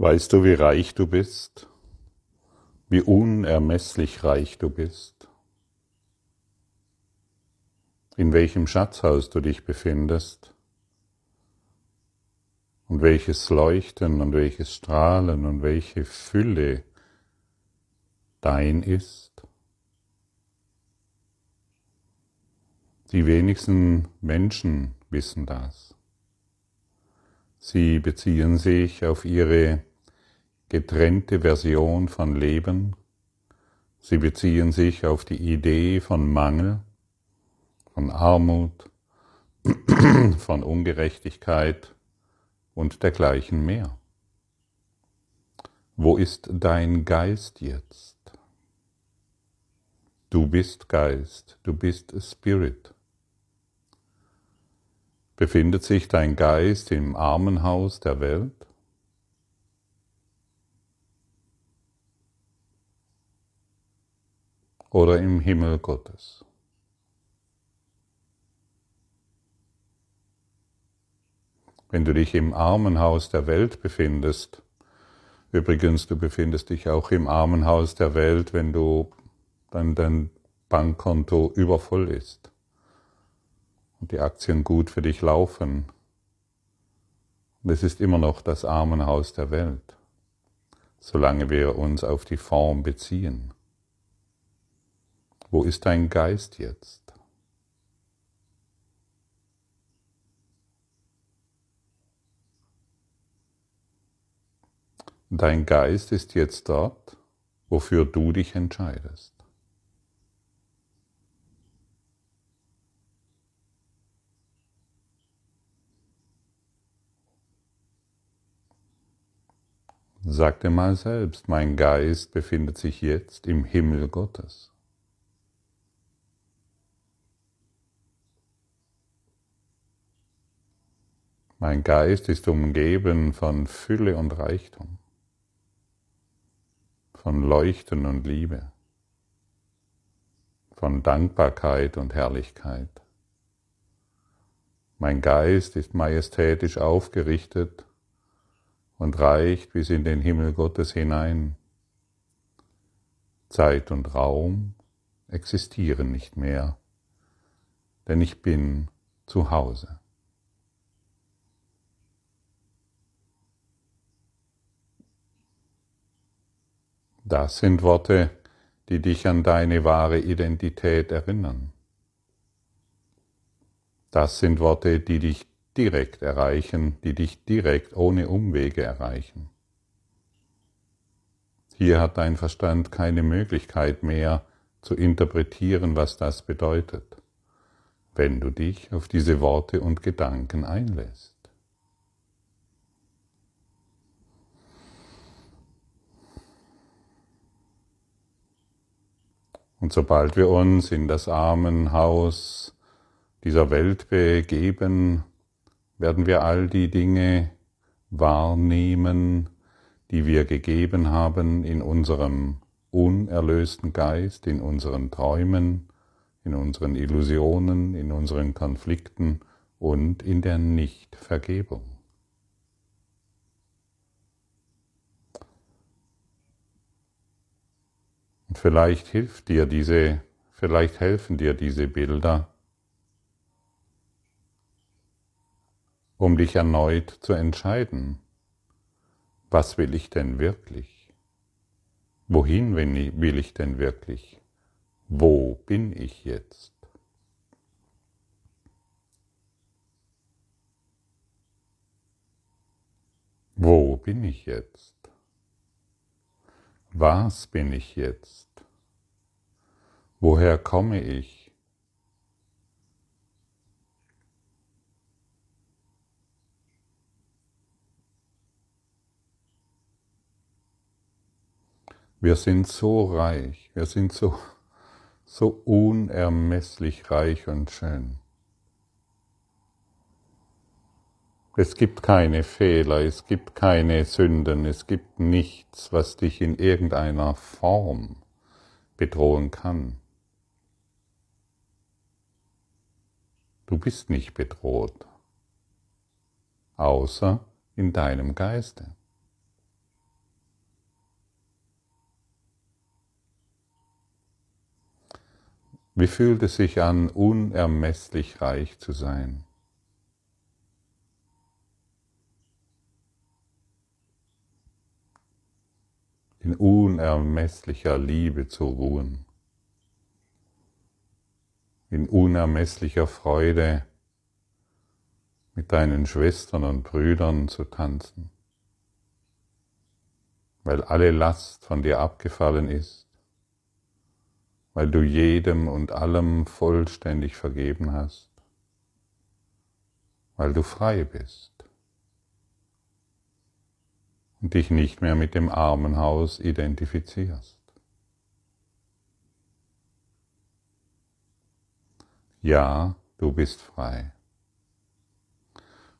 Weißt du, wie reich du bist? Wie unermesslich reich du bist? In welchem Schatzhaus du dich befindest? Und welches Leuchten und welches Strahlen und welche Fülle dein ist? Die wenigsten Menschen wissen das. Sie beziehen sich auf ihre getrennte Version von Leben. Sie beziehen sich auf die Idee von Mangel, von Armut, von Ungerechtigkeit und dergleichen mehr. Wo ist dein Geist jetzt? Du bist Geist, du bist Spirit. Befindet sich dein Geist im Armenhaus der Welt? Oder im Himmel Gottes. Wenn du dich im Armenhaus der Welt befindest, übrigens, du befindest dich auch im Armenhaus der Welt, wenn du dann dein Bankkonto übervoll ist und die Aktien gut für dich laufen. Es ist immer noch das Armenhaus der Welt, solange wir uns auf die Form beziehen. Wo ist dein Geist jetzt? Dein Geist ist jetzt dort, wofür du dich entscheidest. Sag dir mal selbst, mein Geist befindet sich jetzt im Himmel Gottes. Mein Geist ist umgeben von Fülle und Reichtum, von Leuchten und Liebe, von Dankbarkeit und Herrlichkeit. Mein Geist ist majestätisch aufgerichtet und reicht bis in den Himmel Gottes hinein. Zeit und Raum existieren nicht mehr, denn ich bin zu Hause. Das sind Worte, die dich an deine wahre Identität erinnern. Das sind Worte, die dich direkt erreichen, die dich direkt ohne Umwege erreichen. Hier hat dein Verstand keine Möglichkeit mehr zu interpretieren, was das bedeutet, wenn du dich auf diese Worte und Gedanken einlässt. Und sobald wir uns in das Armenhaus dieser Welt begeben, werden wir all die Dinge wahrnehmen, die wir gegeben haben in unserem unerlösten Geist, in unseren Träumen, in unseren Illusionen, in unseren Konflikten und in der Nichtvergebung. Und vielleicht hilft dir diese, vielleicht helfen dir diese Bilder, um dich erneut zu entscheiden. Was will ich denn wirklich? Wohin will ich denn wirklich? Wo bin ich jetzt? Wo bin ich jetzt? Was bin ich jetzt? Woher komme ich? Wir sind so reich, wir sind so, so unermesslich reich und schön. Es gibt keine Fehler, es gibt keine Sünden, es gibt nichts, was dich in irgendeiner Form bedrohen kann. Du bist nicht bedroht, außer in deinem Geiste. Wie fühlt es sich an, unermesslich reich zu sein? In unermesslicher Liebe zu ruhen, in unermesslicher Freude mit deinen Schwestern und Brüdern zu tanzen, weil alle Last von dir abgefallen ist, weil du jedem und allem vollständig vergeben hast, weil du frei bist und dich nicht mehr mit dem Armenhaus identifizierst. Ja, du bist frei.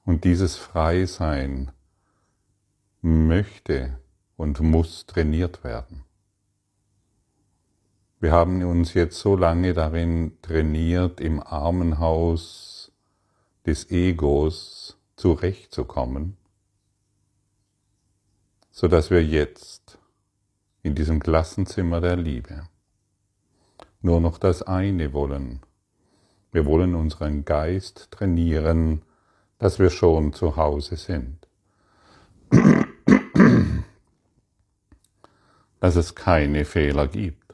Und dieses Freisein möchte und muss trainiert werden. Wir haben uns jetzt so lange darin trainiert, im Armenhaus des Egos zurechtzukommen, so dass wir jetzt in diesem Klassenzimmer der Liebe nur noch das eine wollen. Wir wollen unseren Geist trainieren, dass wir schon zu Hause sind. Dass es keine Fehler gibt.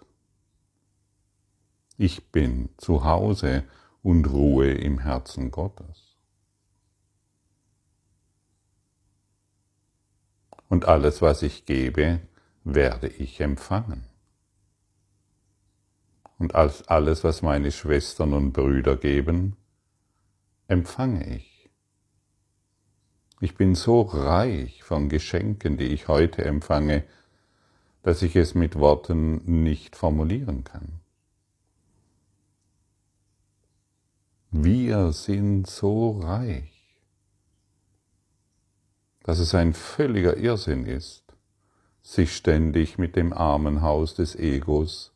Ich bin zu Hause und ruhe im Herzen Gottes. Und alles, was ich gebe, werde ich empfangen. Und alles, was meine Schwestern und Brüder geben, empfange ich. Ich bin so reich von Geschenken, die ich heute empfange, dass ich es mit Worten nicht formulieren kann. Wir sind so reich, dass es ein völliger Irrsinn ist, sich ständig mit dem Armenhaus des Egos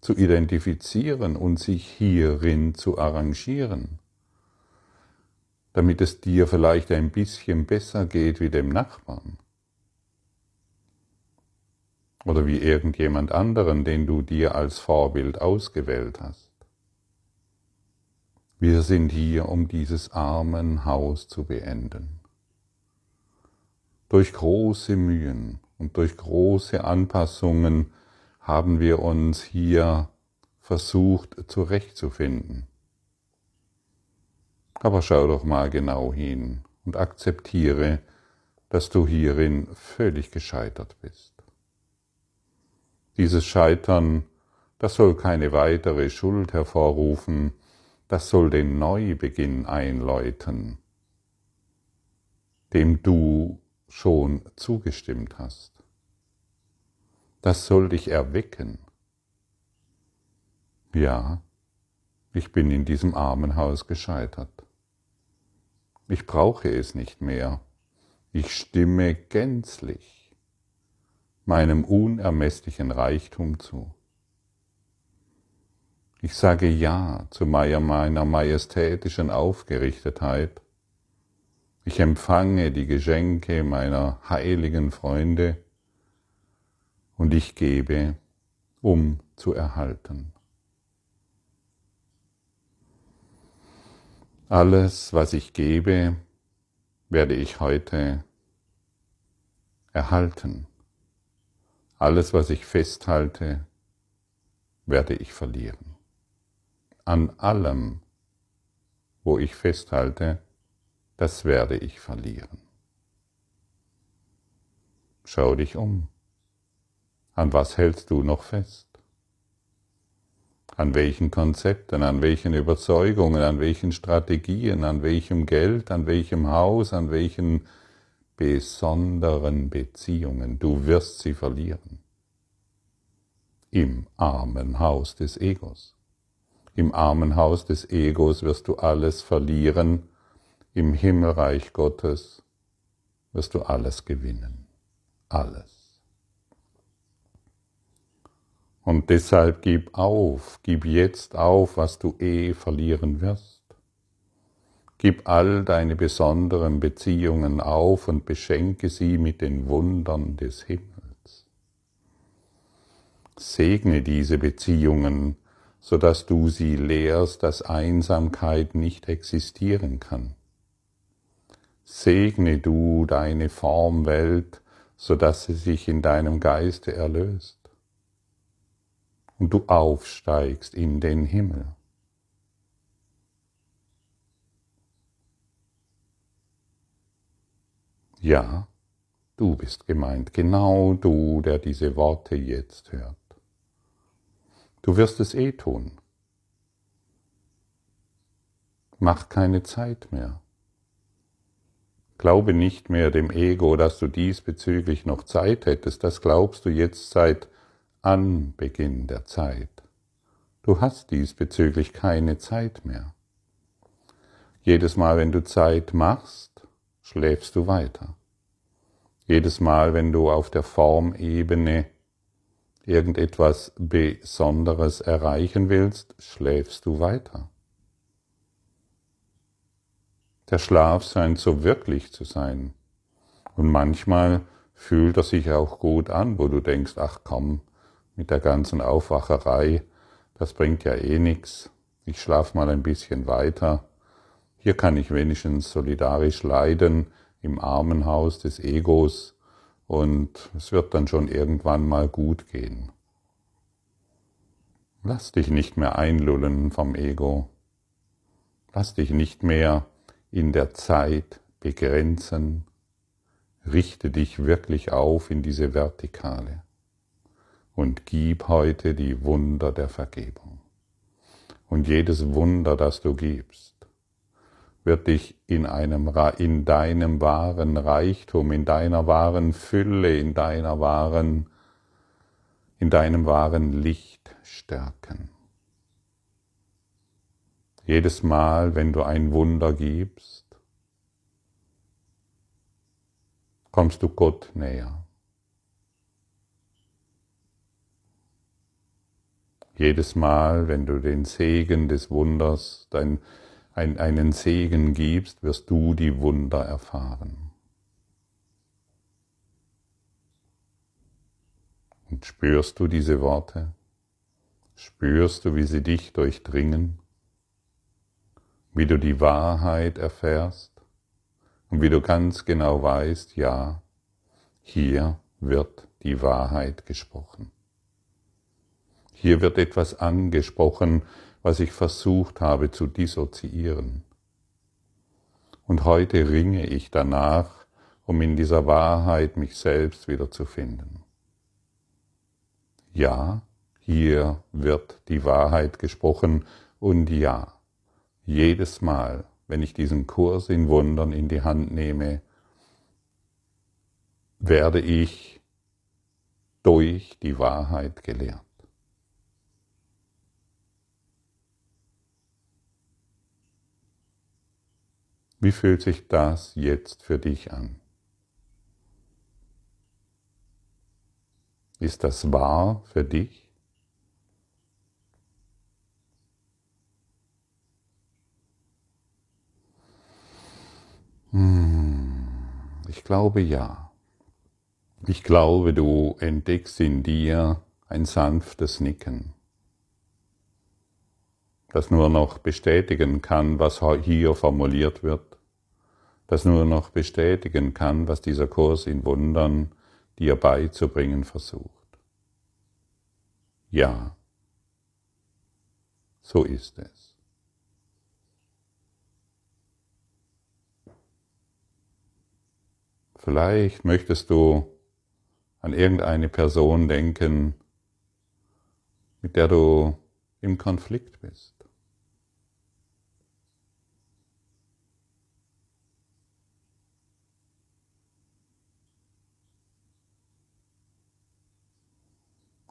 zu identifizieren und sich hierin zu arrangieren damit es dir vielleicht ein bisschen besser geht wie dem Nachbarn oder wie irgendjemand anderen, den du dir als Vorbild ausgewählt hast. Wir sind hier, um dieses Armenhaus zu beenden. Durch große Mühen und durch große Anpassungen haben wir uns hier versucht zurechtzufinden. Aber schau doch mal genau hin und akzeptiere, dass du hierin völlig gescheitert bist. Dieses Scheitern, das soll keine weitere Schuld hervorrufen, das soll den Neubeginn einläuten, dem du schon zugestimmt hast. Das soll dich erwecken. Ja, ich bin in diesem Armenhaus gescheitert. Ich brauche es nicht mehr. Ich stimme gänzlich meinem unermesslichen Reichtum zu. Ich sage Ja zu meiner majestätischen Aufgerichtetheit. Ich empfange die Geschenke meiner heiligen Freunde und ich gebe, um zu erhalten. Alles, was ich gebe, werde ich heute erhalten. Alles, was ich festhalte, werde ich verlieren. An allem, wo ich festhalte, das werde ich verlieren. Schau dich um. An was hältst du noch fest? An welchen Konzepten, an welchen Überzeugungen, an welchen Strategien, an welchem Geld, an welchem Haus, an welchen besonderen Beziehungen. Du wirst sie verlieren. Im armen Haus des Egos. Im armen Haus des Egos wirst du alles verlieren. Im Himmelreich Gottes wirst du alles gewinnen. Alles. Und deshalb gib auf, gib jetzt auf, was du eh verlieren wirst. Gib all deine besonderen Beziehungen auf und beschenke sie mit den Wundern des Himmels. Segne diese Beziehungen, sodass du sie lehrst, dass Einsamkeit nicht existieren kann. Segne du deine Formwelt, sodass sie sich in deinem Geiste erlöst und du aufsteigst in den Himmel. Ja, du bist gemeint, genau du, der diese Worte jetzt hört. Du wirst es eh tun. Mach keine Zeit mehr. Glaube nicht mehr dem Ego, dass du diesbezüglich noch Zeit hättest, das glaubst du jetzt seit Anbeginn der Zeit. Du hast diesbezüglich keine Zeit mehr. Jedes Mal, wenn du Zeit machst, schläfst du weiter. Jedes Mal, wenn du auf der Formebene irgendetwas Besonderes erreichen willst, schläfst du weiter. Der Schlaf scheint so wirklich zu sein. Und manchmal fühlt er sich auch gut an, wo du denkst, ach komm, mit der ganzen Aufwacherei, das bringt ja eh nichts. Ich schlaf mal ein bisschen weiter. Hier kann ich wenigstens solidarisch leiden im Armenhaus des Egos und es wird dann schon irgendwann mal gut gehen. Lass dich nicht mehr einlullen vom Ego. Lass dich nicht mehr in der Zeit begrenzen. Richte dich wirklich auf in diese Vertikale und gib heute die Wunder der Vergebung. Und jedes Wunder, das du gibst, wird dich in, einem, in deinem wahren Reichtum, in deiner wahren Fülle, in deiner wahren, in deinem wahren Licht stärken. Jedes Mal, wenn du ein Wunder gibst, kommst du Gott näher. Jedes Mal, wenn du den Segen des Wunders, dein, ein, einen Segen gibst, wirst du die Wunder erfahren. Und spürst du diese Worte? Spürst du, wie sie dich durchdringen? Wie du die Wahrheit erfährst? Und wie du ganz genau weißt, ja, hier wird die Wahrheit gesprochen. Hier wird etwas angesprochen, was ich versucht habe zu dissoziieren. Und heute ringe ich danach, um in dieser Wahrheit mich selbst wieder zu finden. Ja, hier wird die Wahrheit gesprochen und ja, jedes Mal, wenn ich diesen Kurs in Wundern in die Hand nehme, werde ich durch die Wahrheit gelehrt. Wie fühlt sich das jetzt für dich an? Ist das wahr für dich? Hm, ich glaube ja. Ich glaube, du entdeckst in dir ein sanftes Nicken das nur noch bestätigen kann, was hier formuliert wird, das nur noch bestätigen kann, was dieser Kurs in Wundern dir beizubringen versucht. Ja, so ist es. Vielleicht möchtest du an irgendeine Person denken, mit der du im Konflikt bist.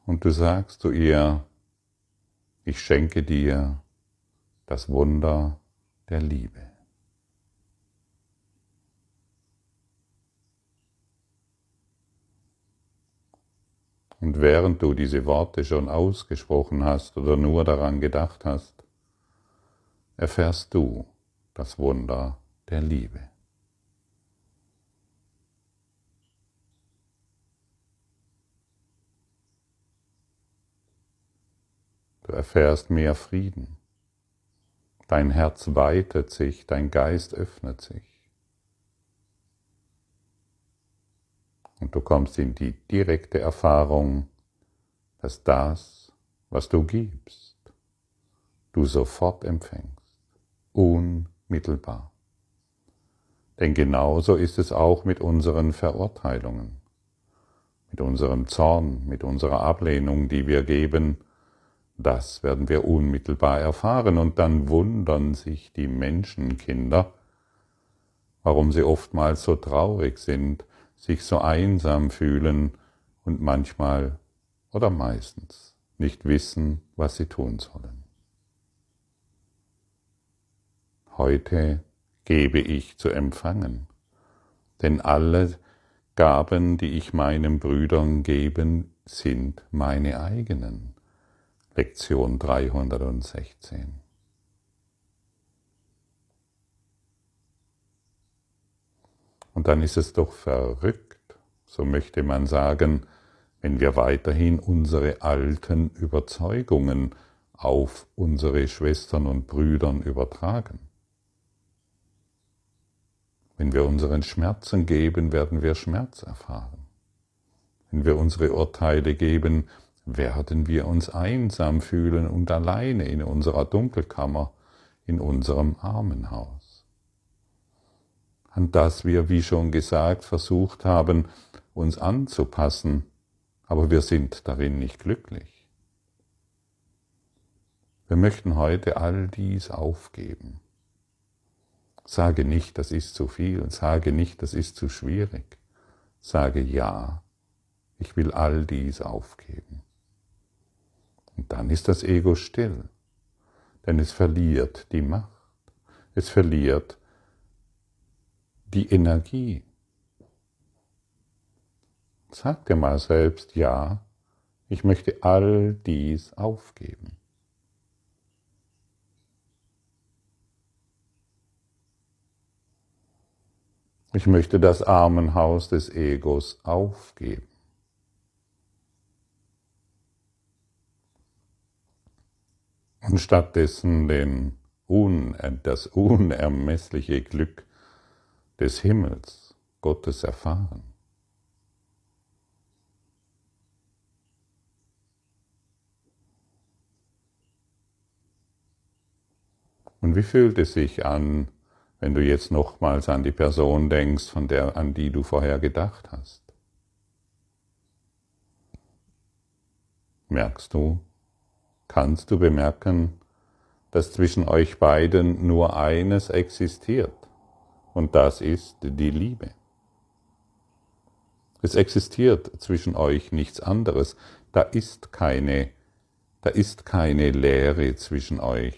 Und du sagst zu ihr, ich schenke dir das Wunder der Liebe. Und während du diese Worte schon ausgesprochen hast oder nur daran gedacht hast, erfährst du das Wunder der Liebe. Du erfährst mehr Frieden. Dein Herz weitet sich, dein Geist öffnet sich. Und du kommst in die direkte Erfahrung, dass das, was du gibst, du sofort empfängst, unmittelbar. Denn genauso ist es auch mit unseren Verurteilungen, mit unserem Zorn, mit unserer Ablehnung, die wir geben, das werden wir unmittelbar erfahren. Und dann wundern sich die Menschenkinder, warum sie oftmals so traurig sind, sich so einsam fühlen und manchmal oder meistens nicht wissen, was sie tun sollen. Heute gebe ich zu empfangen, denn alle Gaben, die ich meinen Brüdern geben, sind meine eigenen. Lektion 316. Und dann ist es doch verrückt, so möchte man sagen, wenn wir weiterhin unsere alten Überzeugungen auf unsere Schwestern und Brüdern übertragen. Wenn wir unseren Schmerzen geben, werden wir Schmerz erfahren. Wenn wir unsere Urteile geben, werden wir uns einsam fühlen und alleine in unserer Dunkelkammer, in unserem Armenhaus. An das wir, wie schon gesagt, versucht haben, uns anzupassen, aber wir sind darin nicht glücklich. Wir möchten heute all dies aufgeben. Sage nicht, das ist zu viel, sage nicht, das ist zu schwierig. Sage ja, ich will all dies aufgeben. Und dann ist das Ego still, denn es verliert die Macht, es verliert die Energie. Sag dir mal selbst, ja, ich möchte all dies aufgeben. Ich möchte das Armenhaus des Egos aufgeben. und stattdessen den un, das unermessliche Glück des Himmels, Gottes erfahren. Und wie fühlt es sich an, wenn du jetzt nochmals an die Person denkst, von der, an die du vorher gedacht hast? Merkst du, kannst du bemerken, dass zwischen euch beiden nur eines existiert, und das ist die Liebe. Es existiert zwischen euch nichts anderes, da ist keine, da ist keine Leere zwischen euch.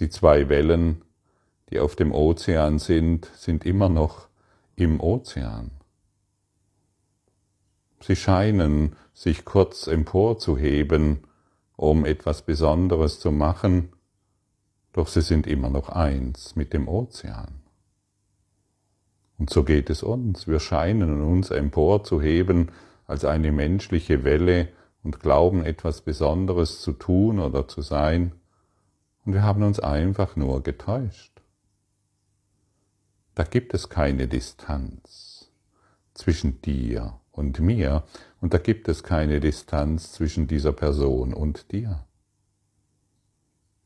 Die zwei Wellen, die auf dem Ozean sind, sind immer noch im Ozean. Sie scheinen sich kurz emporzuheben, um etwas Besonderes zu machen, doch sie sind immer noch eins mit dem Ozean. Und so geht es uns. Wir scheinen uns emporzuheben als eine menschliche Welle und glauben etwas Besonderes zu tun oder zu sein, und wir haben uns einfach nur getäuscht. Da gibt es keine Distanz zwischen dir und mir, und da gibt es keine Distanz zwischen dieser Person und dir.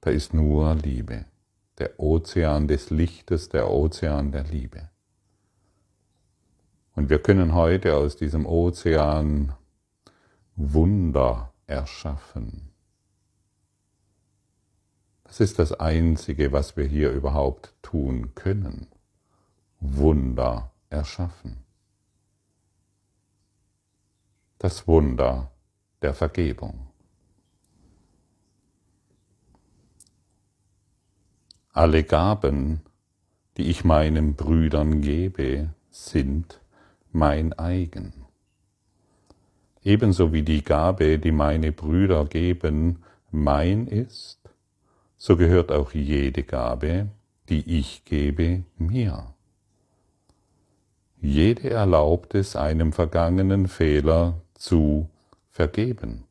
Da ist nur Liebe, der Ozean des Lichtes, der Ozean der Liebe. Und wir können heute aus diesem Ozean Wunder erschaffen. Das ist das Einzige, was wir hier überhaupt tun können. Wunder erschaffen das Wunder der Vergebung. Alle Gaben, die ich meinen Brüdern gebe, sind mein eigen. Ebenso wie die Gabe, die meine Brüder geben, mein ist, so gehört auch jede Gabe, die ich gebe, mir. Jede erlaubt es einem vergangenen Fehler zu vergeben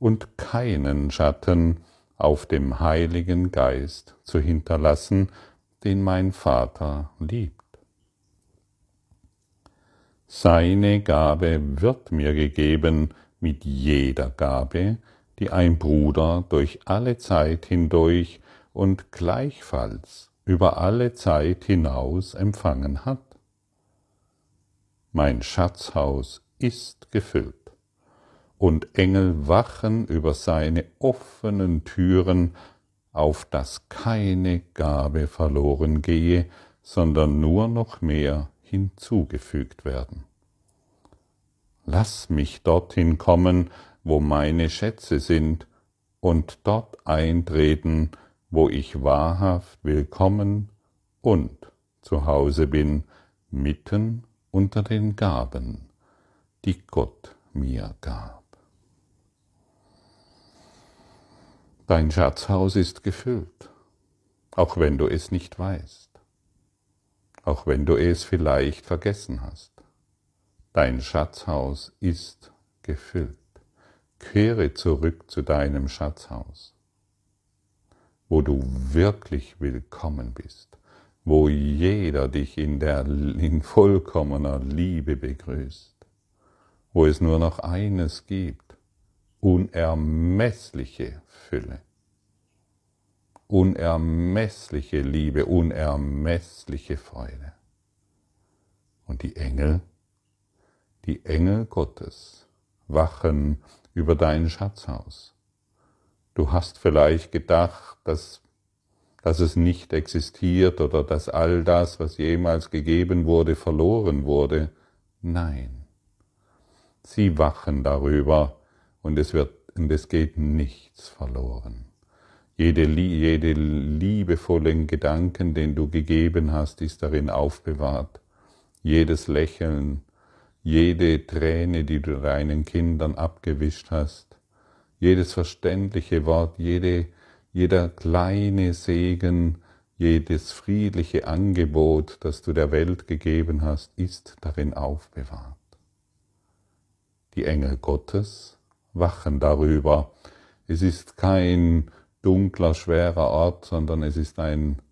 und keinen Schatten auf dem Heiligen Geist zu hinterlassen, den mein Vater liebt. Seine Gabe wird mir gegeben mit jeder Gabe, die ein Bruder durch alle Zeit hindurch und gleichfalls über alle Zeit hinaus empfangen hat. Mein Schatzhaus ist gefüllt, und Engel wachen über seine offenen Türen, auf dass keine Gabe verloren gehe, sondern nur noch mehr hinzugefügt werden. Lass mich dorthin kommen, wo meine Schätze sind, und dort eintreten, wo ich wahrhaft willkommen und zu Hause bin, mitten unter den Gaben, die Gott mir gab. Dein Schatzhaus ist gefüllt, auch wenn du es nicht weißt, auch wenn du es vielleicht vergessen hast. Dein Schatzhaus ist gefüllt. Kehre zurück zu deinem Schatzhaus, wo du wirklich willkommen bist, wo jeder dich in, der, in vollkommener Liebe begrüßt, wo es nur noch eines gibt, unermessliche Fülle, unermessliche Liebe, unermessliche Freude. Und die Engel, die Engel Gottes wachen über dein Schatzhaus. Du hast vielleicht gedacht, dass, dass es nicht existiert oder dass all das, was jemals gegeben wurde, verloren wurde. Nein, sie wachen darüber und es, wird, und es geht nichts verloren. Jede, jede liebevollen Gedanken, den du gegeben hast, ist darin aufbewahrt. Jedes Lächeln, jede Träne, die du deinen Kindern abgewischt hast, jedes verständliche Wort, jede, jeder kleine Segen, jedes friedliche Angebot, das du der Welt gegeben hast, ist darin aufbewahrt. Die Engel Gottes wachen darüber. Es ist kein dunkler, schwerer Ort, sondern es ist ein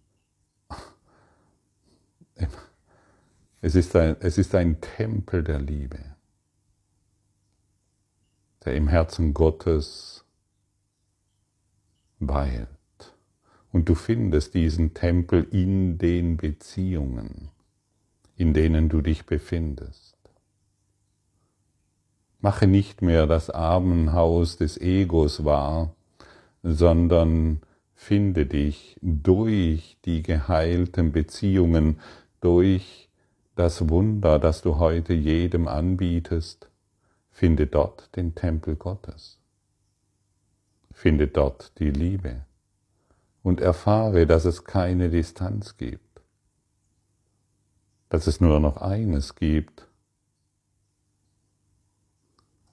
Es ist ein, es ist ein Tempel der Liebe, der im Herzen Gottes weilt. Und du findest diesen Tempel in den Beziehungen, in denen du dich befindest. Mache nicht mehr das Armenhaus des Egos wahr, sondern finde dich durch die geheilten Beziehungen, durch das Wunder, das du heute jedem anbietest, finde dort den Tempel Gottes. Finde dort die Liebe und erfahre, dass es keine Distanz gibt, dass es nur noch eines gibt,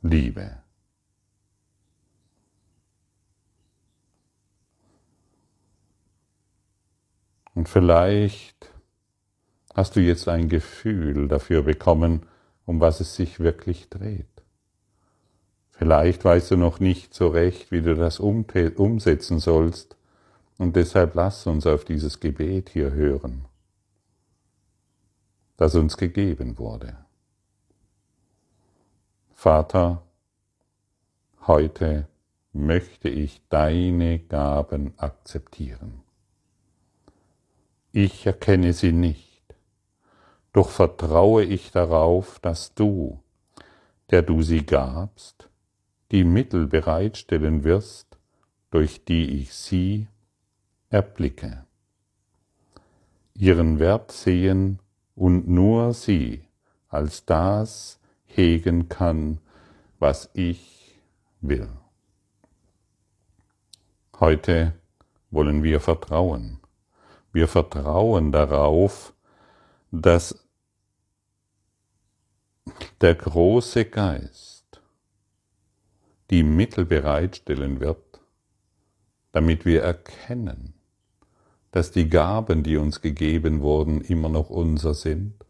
Liebe. Und vielleicht Hast du jetzt ein Gefühl dafür bekommen, um was es sich wirklich dreht? Vielleicht weißt du noch nicht so recht, wie du das umsetzen sollst, und deshalb lass uns auf dieses Gebet hier hören, das uns gegeben wurde. Vater, heute möchte ich deine Gaben akzeptieren. Ich erkenne sie nicht doch vertraue ich darauf, dass du, der du sie gabst, die Mittel bereitstellen wirst, durch die ich sie erblicke, ihren Wert sehen und nur sie als das hegen kann, was ich will. Heute wollen wir vertrauen. Wir vertrauen darauf, dass der große Geist die Mittel bereitstellen wird, damit wir erkennen, dass die Gaben, die uns gegeben wurden, immer noch unser sind,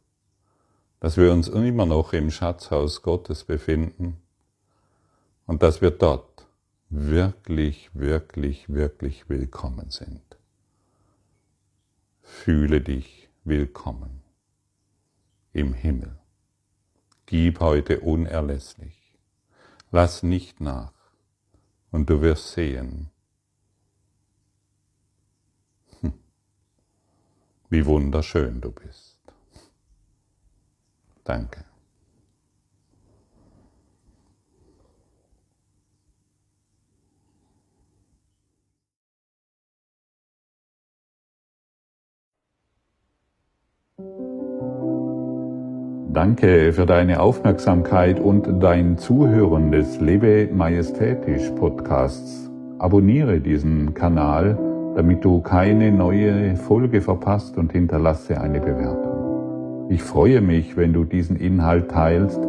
dass wir uns immer noch im Schatzhaus Gottes befinden und dass wir dort wirklich, wirklich, wirklich willkommen sind. Fühle dich willkommen im Himmel. Gib heute unerlässlich. Lass nicht nach und du wirst sehen, hm, wie wunderschön du bist. Danke. Danke für deine Aufmerksamkeit und dein Zuhören des Lebe Majestätisch Podcasts. Abonniere diesen Kanal, damit du keine neue Folge verpasst und hinterlasse eine Bewertung. Ich freue mich, wenn du diesen Inhalt teilst,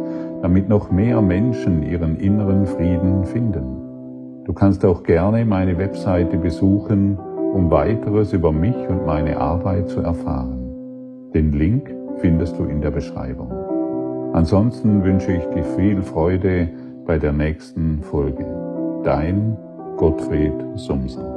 damit noch mehr Menschen ihren inneren Frieden finden. Du kannst auch gerne meine Webseite besuchen, um weiteres über mich und meine Arbeit zu erfahren. Den Link findest du in der Beschreibung. Ansonsten wünsche ich dir viel Freude bei der nächsten Folge. Dein Gottfried Sumser.